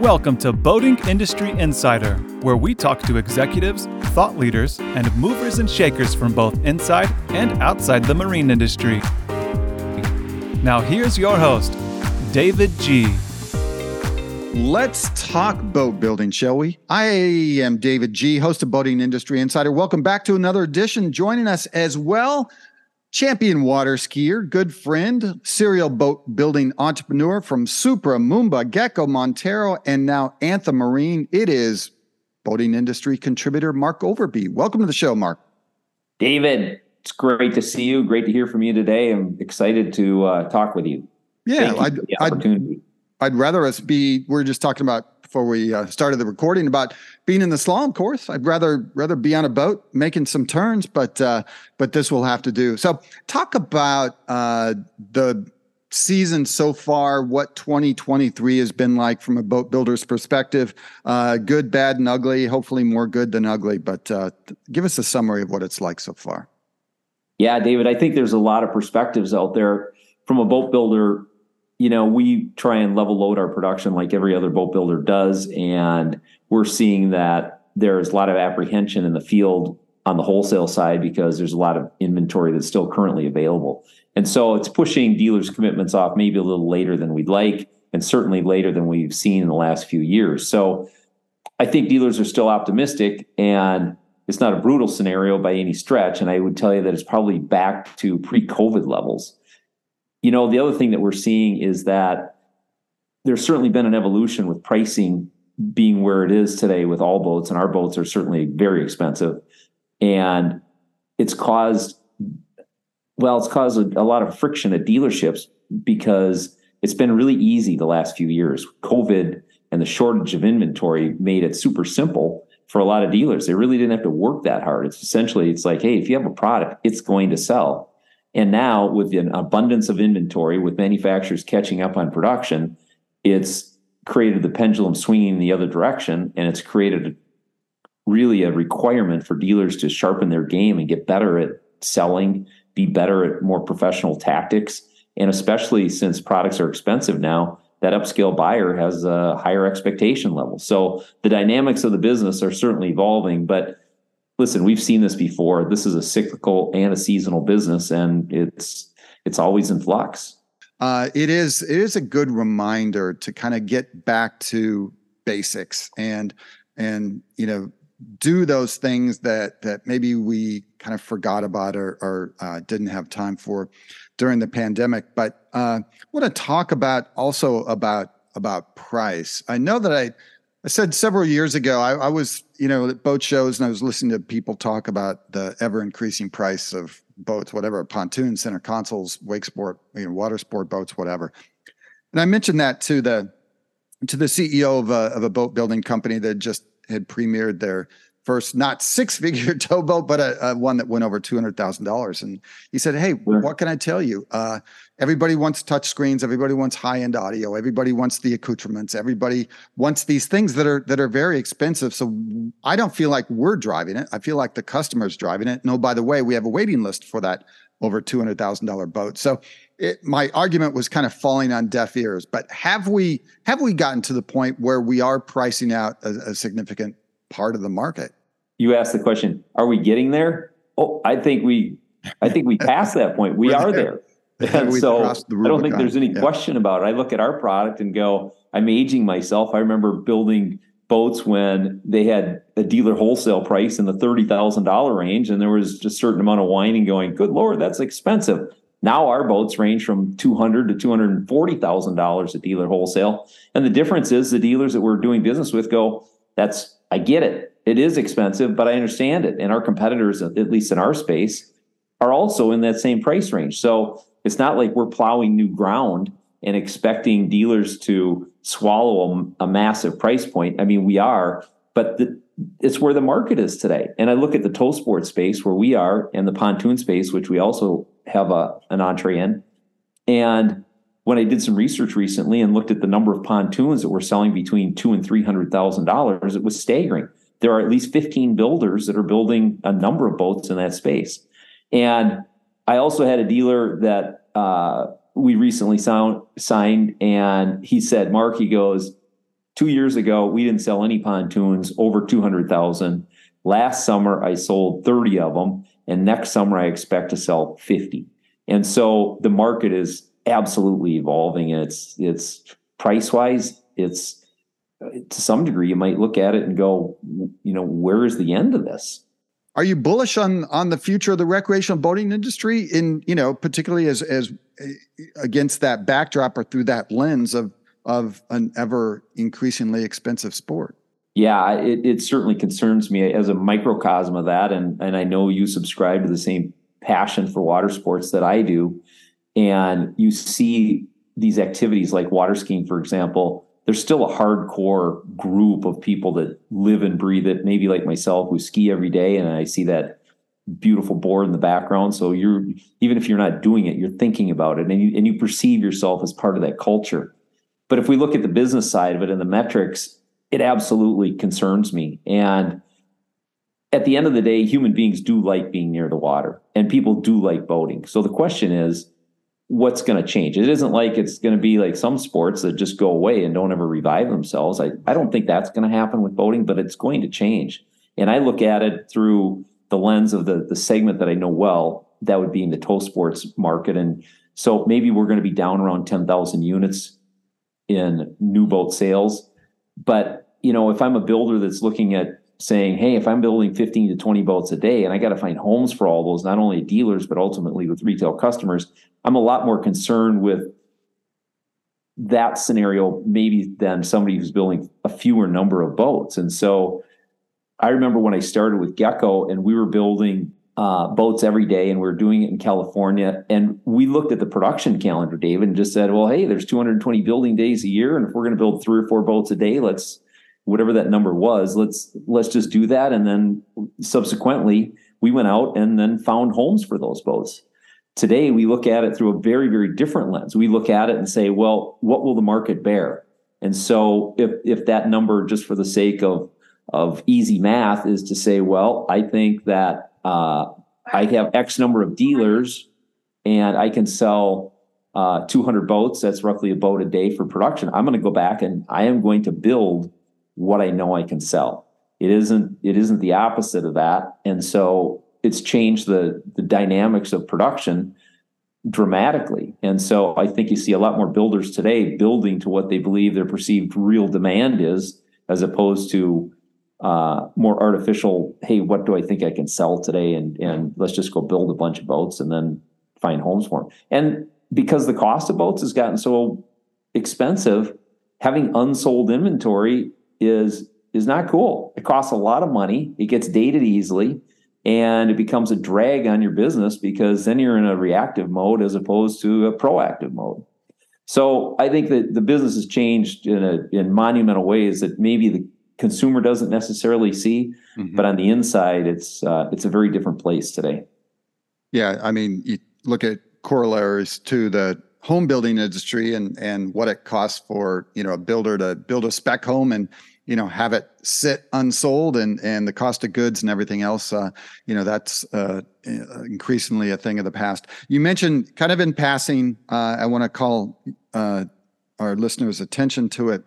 Welcome to Boating Industry Insider, where we talk to executives, thought leaders, and movers and shakers from both inside and outside the marine industry. Now, here's your host, David Gee. Let's talk boat building, shall we? I am David Gee., host of Boating Industry Insider. Welcome back to another edition. Joining us as well, champion water skier, good friend, serial boat building entrepreneur from Supra, Moomba, Gekko, Montara, and now Anthem Marine. It is boating industry contributor Mark Overbye. Welcome to the show, Mark. David, it's great to see you. Great to hear from you today. I'm excited to uh, talk with you. Yeah, I'd, I'd, I'd rather us be. We are just talking about before we uh, started the recording about being in the slalom course. I'd rather rather be on a boat making some turns, but uh, but this will have to do. So talk about uh, the season so far. What 2023 has been like from a boat builder's perspective. Uh, good, bad, and ugly. Hopefully more good than ugly. But uh, give us a summary of what it's like so far. Yeah, David. I think there's a lot of perspectives out there from a boat builder you know, we try and level load our production like every other boat builder does. And we're seeing that there's a lot of apprehension in the field on the wholesale side because there's a lot of inventory that's still currently available. And so it's pushing dealers' commitments off maybe a little later than we'd like, and certainly later than we've seen in the last few years. So I think dealers are still optimistic and it's not a brutal scenario by any stretch. And I would tell you that it's probably back to pre COVID levels you know, the other thing that we're seeing is that there's certainly been an evolution with pricing being where it is today with all boats, and our boats are certainly very expensive. And it's caused, well, it's caused a, a lot of friction at dealerships because it's been really easy the last few years. COVID and the shortage of inventory made it super simple for a lot of dealers. They really didn't have to work that hard. It's essentially, it's like, hey, if you have a product, it's going to sell. And now, with an abundance of inventory, with manufacturers catching up on production, it's created the pendulum swinging in the other direction, and it's created really a requirement for dealers to sharpen their game and get better at selling, be better at more professional tactics. And especially since products are expensive now, that upscale buyer has a higher expectation level. So the dynamics of the business are certainly evolving, but listen, we've seen this before. This is a cyclical and a seasonal business, and it's it's always in flux. Uh, it is it is a good reminder to kind of get back to basics and and you know do those things that that maybe we kind of forgot about or, or uh, didn't have time for during the pandemic. But uh, I want to talk about also about about price. I know that I I said several years ago, I, I, was, you know, at boat shows and I was listening to people talk about the ever increasing price of boats, whatever, pontoons, center consoles, wake sport, you know, water sport boats, whatever. And I mentioned that to the to the CEO of a, of a boat building company that just had premiered their first not six figure towboat, but a, a, one that went over two hundred thousand dollars. And he said, "Hey, sure. what can I tell you? Uh, everybody wants touch screens. Everybody wants high end audio. Everybody wants the accoutrements. Everybody wants these things that are that are very expensive. So I don't feel like we're driving it. I feel like the customer's driving it. No, by the way, we have a waiting list for that over two hundred thousand dollar boat. So." It, my argument was kind of falling on deaf ears, but have we have we gotten to the point where we are pricing out a, a significant part of the market? you asked the question, are we getting there? Oh, I think we, I think we passed that point. We are there. And so I don't think there's any yeah. question about it. I look at our product and go, I'm aging myself. I remember building boats when they had a dealer wholesale price in the $30,000 range. And there was just a certain amount of whining going, good Lord, that's expensive. Now our boats range from $200 to $240,000 at dealer wholesale. And the difference is the dealers that we're doing business with go, that's, I get it it is expensive, but I understand it. And our competitors, at least in our space, are also in that same price range. So it's not like we're plowing new ground and expecting dealers to swallow a, a massive price point. I mean, we are, but the, it's where the market is today. And I look at the tow sport space where we are and the pontoon space, which we also have a, an entree in. And when I did some research recently and looked at the number of pontoons that were selling between two and three hundred thousand dollars, it was staggering there are at least 15 builders that are building a number of boats in that space. And I also had a dealer that uh, we recently sound, signed, and he said, Mark, he goes, two years ago, we didn't sell any pontoons over 200,000. Last summer, I sold 30 of them. And next summer, I expect to sell 50. And so the market is absolutely evolving. And it's, it's price wise, it's to some degree, you might look at it and go, you know, where is the end of this? Are you bullish on on the future of the recreational boating industry in you know particularly as as against that backdrop or through that lens of of an ever increasingly expensive sport? Yeah, it, it certainly concerns me as a microcosm of that, and and I know you subscribe to the same passion for water sports that I do, and you see these activities like water skiing, for example there's still a hardcore group of people that live and breathe it, maybe like myself who ski every day. And I see that beautiful board in the background. So you're, even if you're not doing it, you're thinking about it and you, and you perceive yourself as part of that culture. But if we look at the business side of it and the metrics, it absolutely concerns me. And at the end of the day, human beings do like being near the water and people do like boating. So the question is, what's going to change. It isn't like it's going to be like some sports that just go away and don't ever revive themselves. I, I don't think that's going to happen with boating, but it's going to change. And I look at it through the lens of the, the segment that I know well, that would be in the tow sports market. And so maybe we're going to be down around 10,000 units in new boat sales. But, you know, if I'm a builder that's looking at saying, hey, if I'm building 15 to 20 boats a day and I got to find homes for all those, not only dealers, but ultimately with retail customers, I'm a lot more concerned with that scenario maybe than somebody who's building a fewer number of boats. And so I remember when I started with Gekko and we were building uh, boats every day and we are doing it in California. And we looked at the production calendar, David, and just said, well, hey, there's 220 building days a year. And if we're going to build three or four boats a day, let's whatever that number was let's let's just do that. And then subsequently we went out and then found homes for those boats. Today we look at it through a very very different lens. We look at it and say well what will the market bear? And so if if that number just for the sake of of easy math is to say well i think that uh, i have x number of dealers and i can sell uh, 200 boats that's roughly a boat a day for production. I'm going to go back and i am going to build what I know I can sell. It isn't it isn't the opposite of that. And so it's changed the the dynamics of production dramatically. And so I think you see a lot more builders today building to what they believe their perceived real demand is, as opposed to uh, more artificial, hey, what do I think I can sell today? And and let's just go build a bunch of boats and then find homes for them. And because the cost of boats has gotten so expensive, having unsold inventory is is not cool. It costs a lot of money. It gets dated easily and it becomes a drag on your business because then you're in a reactive mode as opposed to a proactive mode. So I think that the business has changed in a in monumental ways that maybe the consumer doesn't necessarily see, mm-hmm. but on the inside, it's uh, it's a very different place today. Yeah, I mean, you look at corollaries to the home building industry and and what it costs for you know a builder to build a spec home and you know have it sit unsold and and the cost of goods and everything else uh, you know that's uh, increasingly a thing of the past. You mentioned kind of in passing uh, i want to call uh, our listeners attention to it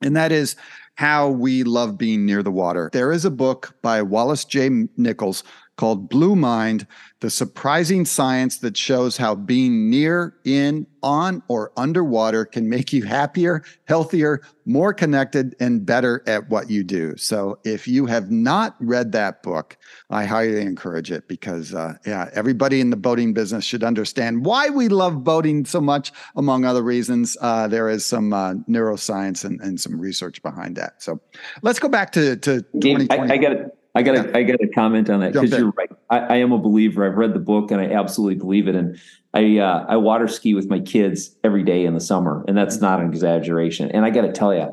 and that is how we love being near the water. There is a book by wallace j. Nichols called blue mind the surprising science that shows how being near, in, on, or underwater can make you happier, healthier, more connected, and better at what you do. So, if you have not read that book, I highly encourage it because, uh, yeah, everybody in the boating business should understand why we love boating so much, among other reasons. Uh, there is some uh, neuroscience and, and, some research behind that. So, let's go back to, to I, I got it. I got to, yeah. I got to comment on that because you're right. I, I, am a believer. I've read the book and I absolutely believe it. And I, uh, I water ski with my kids every day in the summer, and that's not an exaggeration. And I got to tell you,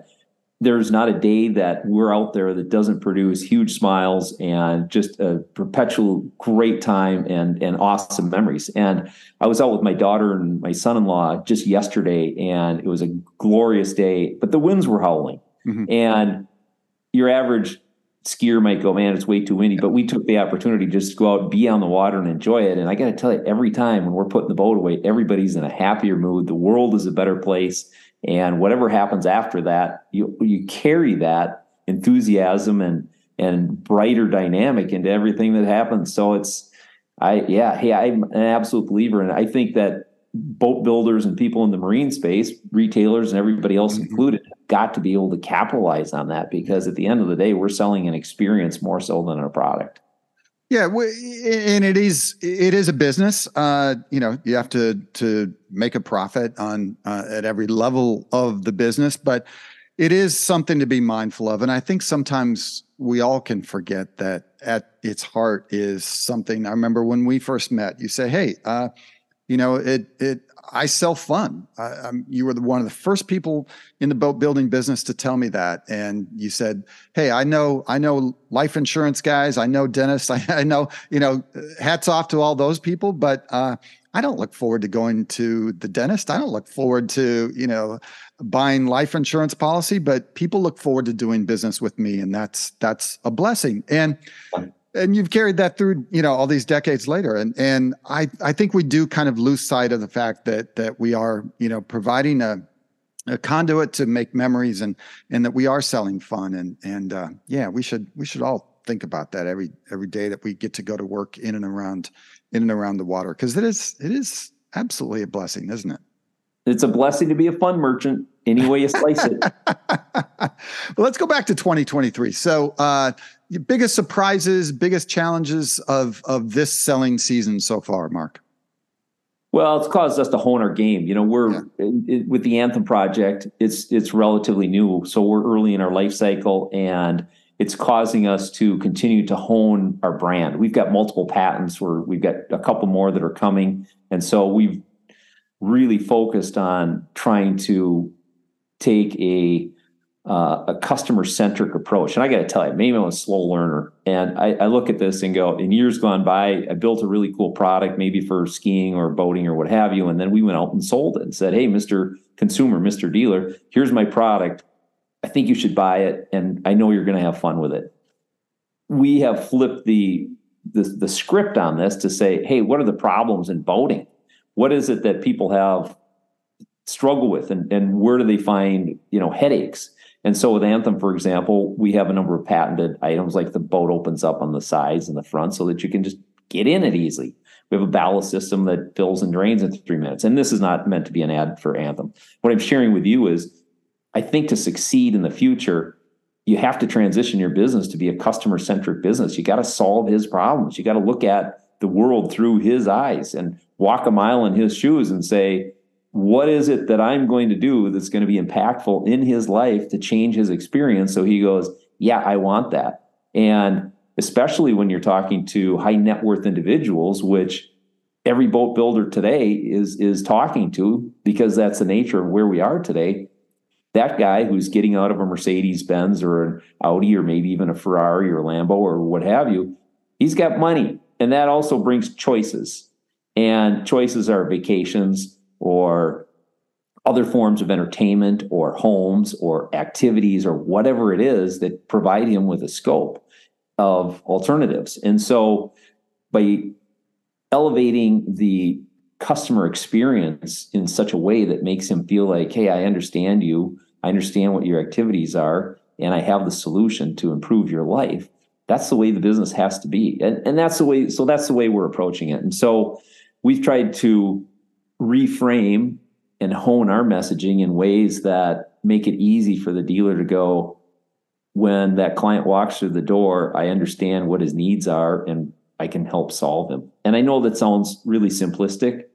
there's not a day that we're out there that doesn't produce huge smiles and just a perpetual great time and and awesome memories. And I was out with my daughter and my son-in-law just yesterday, and it was a glorious day, but the winds were howling. Mm-hmm. And your average skier might go, man, it's way too windy. But we took the opportunity just to go out, be on the water, and enjoy it. And I got to tell you, every time when we're putting the boat away, everybody's in a happier mood. The world is a better place. And whatever happens after that, you you carry that enthusiasm and and brighter dynamic into everything that happens. So it's I yeah, hey, I'm an absolute believer and I think that boat builders and people in the marine space, retailers and everybody else mm-hmm. included, got to be able to capitalize on that because at the end of the day, we're selling an experience more so than a product. Yeah, and it is it is a business. Uh, you know, you have to to make a profit on uh, at every level of the business, but it is something to be mindful of. And I think sometimes we all can forget that at its heart is something. I remember when we first met, you say, "Hey, uh, you know, it it I sell fun. I, you were the, one of the first people in the boat building business to tell me that, and you said, "Hey, I know, I know life insurance guys. I know dentists. I, I know, you know, hats off to all those people, but uh, I don't look forward to going to the dentist. I don't look forward to, you know, buying life insurance policy, but people look forward to doing business with me, and that's that's a blessing. And and you've carried that through you know all these decades later. And and i i think we do kind of lose sight of the fact that that we are you know providing a a conduit to make memories and and that we are selling fun. And and uh, yeah we should we should all think about that every every day that we get to go to work in and around in and around the water. Because it is it is absolutely a blessing isn't it? It's a blessing to be a fun merchant any way you slice it let's go back to 2023 so uh biggest surprises, biggest challenges of of this selling season so far, Mark? Well, it's caused us to hone our game. You know, we're yeah. it, with the Anthem project. It's it's relatively new, so we're early in our life cycle, and it's causing us to continue to hone our brand. We've got multiple patents. Where we've got a couple more that are coming, and so we've really focused on trying to take a uh, a customer centric approach. And I got to tell you, maybe I'm a slow learner. And I, I, look at this and go, in years gone by, I built a really cool product, maybe for skiing or boating or what have you. And then we went out and sold it and said, hey, Mr. Consumer, Mr. Dealer, here's my product. I think you should buy it. And I know you're going to have fun with it. We have flipped the, the, the script on this to say, hey, what are the problems in boating? What is it that people have struggle with and, and where do they find you know headaches and so with Anthem, for example, we have a number of patented items like the boat opens up on the sides and the front so that you can just get in it easily. We have a ballast system that fills and drains in three minutes. And this is not meant to be an ad for Anthem. What I'm sharing with you is I think to succeed in the future, you have to transition your business to be a customer centric business. You got to solve his problems. You got to look at the world through his eyes and walk a mile in his shoes and say, what is it that I'm going to do that's going to be impactful in his life to change his experience? So he goes, Yeah, I want that. And especially when you're talking to high net worth individuals, which every boat builder today is is talking to because that's the nature of where we are today. That guy who's getting out of a Mercedes Benz or an Audi or maybe even a Ferrari or Lambo or what have you, he's got money. And that also brings choices. And choices are vacations, or other forms of entertainment or homes or activities or whatever it is that provide him with a scope of alternatives. And so by elevating the customer experience in such a way that makes him feel like, hey, I understand you, I understand what your activities are, and I have the solution to improve your life. That's the way the business has to be. And, and that's the way, so that's the way we're approaching it. And so we've tried to reframe and hone our messaging in ways that make it easy for the dealer to go when that client walks through the door i understand what his needs are and i can help solve them. And i know that sounds really simplistic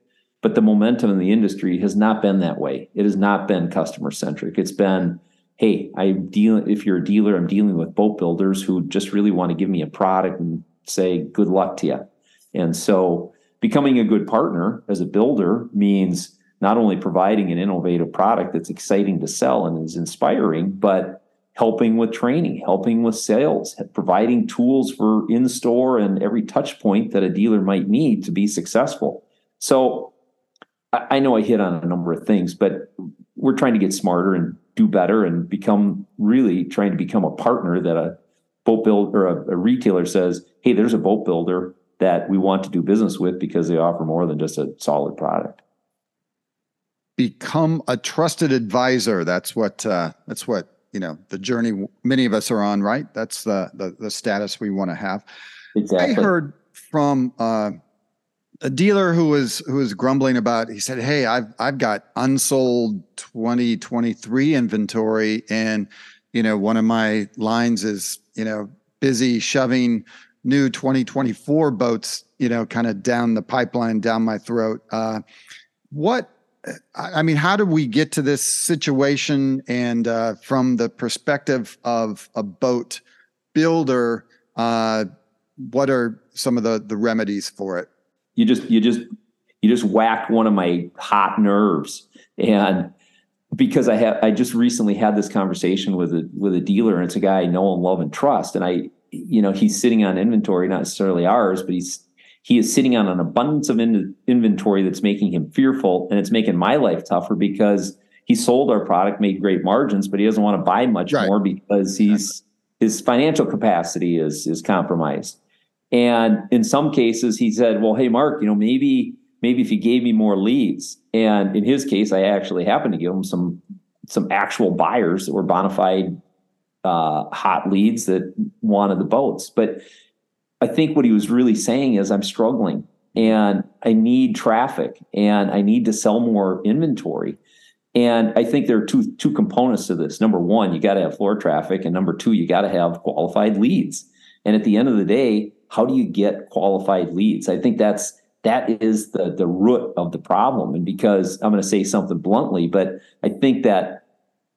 but the momentum in the industry has not been that way. It has not been customer centric it's been hey i'm dealing if you're a dealer i'm dealing with boat builders who just really want to give me a product and say good luck to you and so becoming a good partner as a builder means not only providing an innovative product that's exciting to sell and is inspiring, but helping with training, helping with sales, providing tools for in store and every touch point that a dealer might need to be successful. So I know I hit on a number of things, but we're trying to get smarter and do better and become really trying to become a partner that a boat builder or a, a retailer says, Hey, there's a boat builder that we want to do business with because they offer more than just a solid product. become a trusted advisor. That's what uh, that's what you know the journey many of us are on. Right. That's the the, the status we want to have. Exactly. I heard from uh, a dealer who was who was grumbling about. He said, "Hey, I've I've got unsold 2023 inventory, and you know one of my lines is you know busy shoving." New 2024 boats, you know, kind of down the pipeline, down my throat. Uh, what, I mean, how did we get to this situation? And uh, from the perspective of a boat builder, uh, what are some of the the remedies for it? You just, you just, you just whacked one of my hot nerves, and because I have, I just recently had this conversation with a with a dealer, and it's a guy I know and love and trust, and I you know he's sitting on inventory not necessarily ours but he's he is sitting on an abundance of in, inventory that's making him fearful and it's making my life tougher because he sold our product made great margins but he doesn't want to buy much right. more because he's his financial capacity is is compromised and in some cases he said well hey mark you know maybe maybe if you gave me more leads and in his case i actually happened to give him some some actual buyers that were bona fide uh, hot leads that wanted the boats. But I think what he was really saying is, I'm struggling and I need traffic and I need to sell more inventory. And I think there are two two components to this. Number one, you got to have floor traffic, and number two, you got to have qualified leads. And at the end of the day, how do you get qualified leads? I think that's that is the the root of the problem. And because I'm going to say something bluntly, but I think that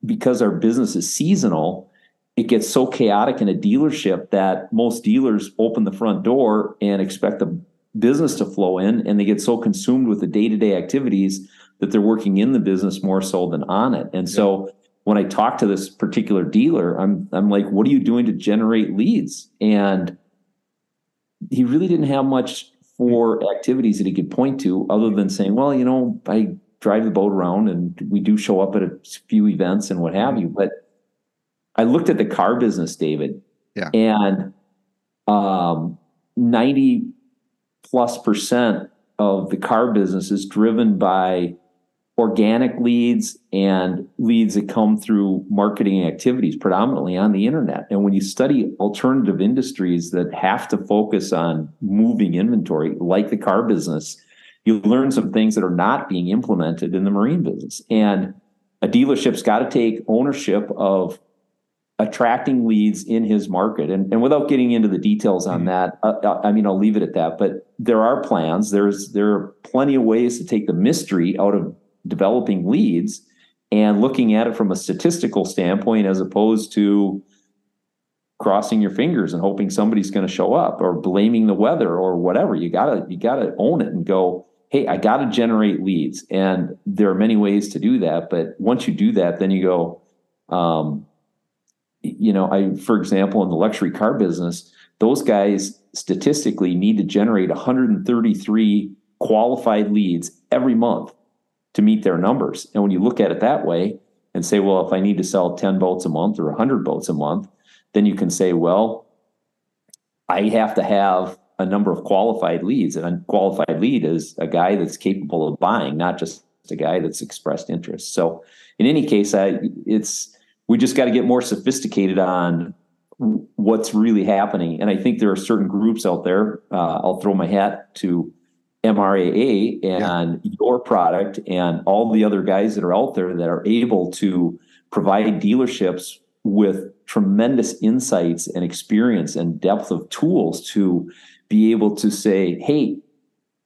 because our business is seasonal, it gets so chaotic in a dealership that most dealers open the front door and expect the business to flow in and they get so consumed with the day-to-day activities that they're working in the business more so than on it. And so yeah. when i talk to this particular dealer i'm i'm like what are you doing to generate leads? And he really didn't have much for activities that he could point to other than saying well you know i drive the boat around and we do show up at a few events and what have you. But I looked at the car business, David. Yeah. And um, 90 plus percent of the car business is driven by organic leads and leads that come through marketing activities, predominantly on the internet. And when you study alternative industries that have to focus on moving inventory, like the car business, you learn some things that are not being implemented in the marine business. And a dealership's got to take ownership of attracting leads in his market. And, and without getting into the details on mm-hmm. that, uh, uh, I mean, I'll leave it at that. But there are plans. There's there are plenty of ways to take the mystery out of developing leads and looking at it from a statistical standpoint as opposed to crossing your fingers and hoping somebody's going to show up or blaming the weather or whatever. You gotta you gotta own it and go. Hey, I got to generate leads, and there are many ways to do that. But once you do that, then you go. Um, you know, I, for example, in the luxury car business, those guys statistically need to generate 133 qualified leads every month to meet their numbers. And when you look at it that way and say, well, if I need to sell 10 boats a month or 100 boats a month, then you can say, well, I have to have a number of qualified leads. And a qualified lead is a guy that's capable of buying, not just a guy that's expressed interest. So in any case, I, it's we just got to get more sophisticated on what's really happening. And I think there are certain groups out there. Uh, I'll throw my hat to MRAA and yeah. your product and all the other guys that are out there that are able to provide dealerships with tremendous insights and experience and depth of tools to be able to say, hey,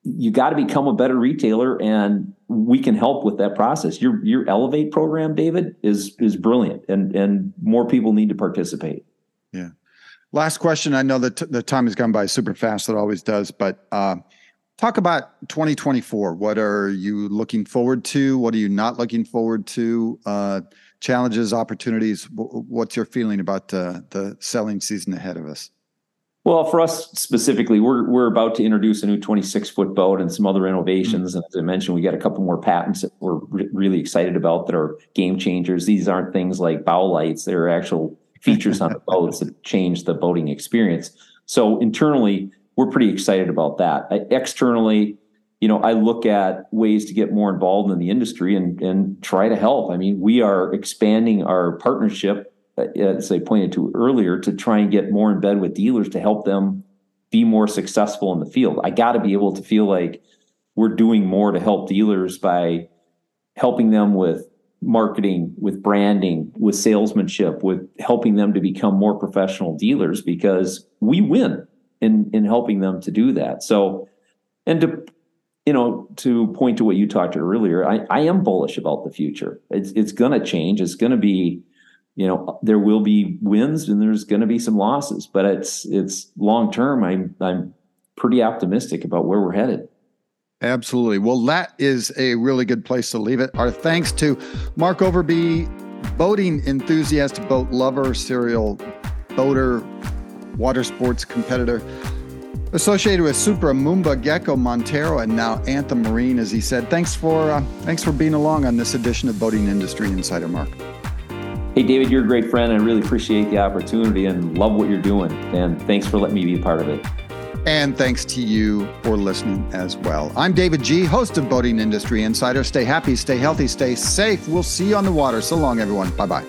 you got to become a better retailer and we can help with that process. Your your Elevate program, David, is is brilliant, and and more people need to participate. Yeah. Last question. I know that the time has gone by super fast. It always does. But uh, talk about 2024. What are you looking forward to? What are you not looking forward to? Uh, challenges, opportunities. W- what's your feeling about the the selling season ahead of us? Well, for us specifically, we're we're about to introduce a new 26 foot boat and some other innovations. Mm-hmm. And as I mentioned, we got a couple more patents that we're re- really excited about that are game changers. These aren't things like bow lights; they're actual features on the boats that change the boating experience. So internally, we're pretty excited about that. Uh, externally, you know, I look at ways to get more involved in the industry and and try to help. I mean, we are expanding our partnership, Uh, as I pointed to earlier, to try and get more in bed with dealers to help them be more successful in the field. I got to be able to feel like we're doing more to help dealers by helping them with marketing, with branding, with salesmanship, with helping them to become more professional dealers because we win in in helping them to do that. So, and to you know, to point to what you talked to earlier, I, I am bullish about the future. It's it's going to change. It's going to be, you know, there will be wins and there's going to be some losses, but it's it's long term. I'm I'm pretty optimistic about where we're headed. Absolutely. Well, that is a really good place to leave it. Our thanks to Mark Overbye, boating enthusiast, boat lover, serial boater, water sports competitor, associated with Supra, Moomba Gekko, Montara, and now Anthem Marine. As he said, thanks for uh, thanks for being along on this edition of Boating Industry Insider, Mark. Hey, David, you're a great friend. I really appreciate the opportunity and love what you're doing. And thanks for letting me be a part of it. And thanks to you for listening as well. I'm David Gee., host of Boating Industry Insider. Stay happy, stay healthy, stay safe. We'll see you on the water. So long, everyone. Bye bye.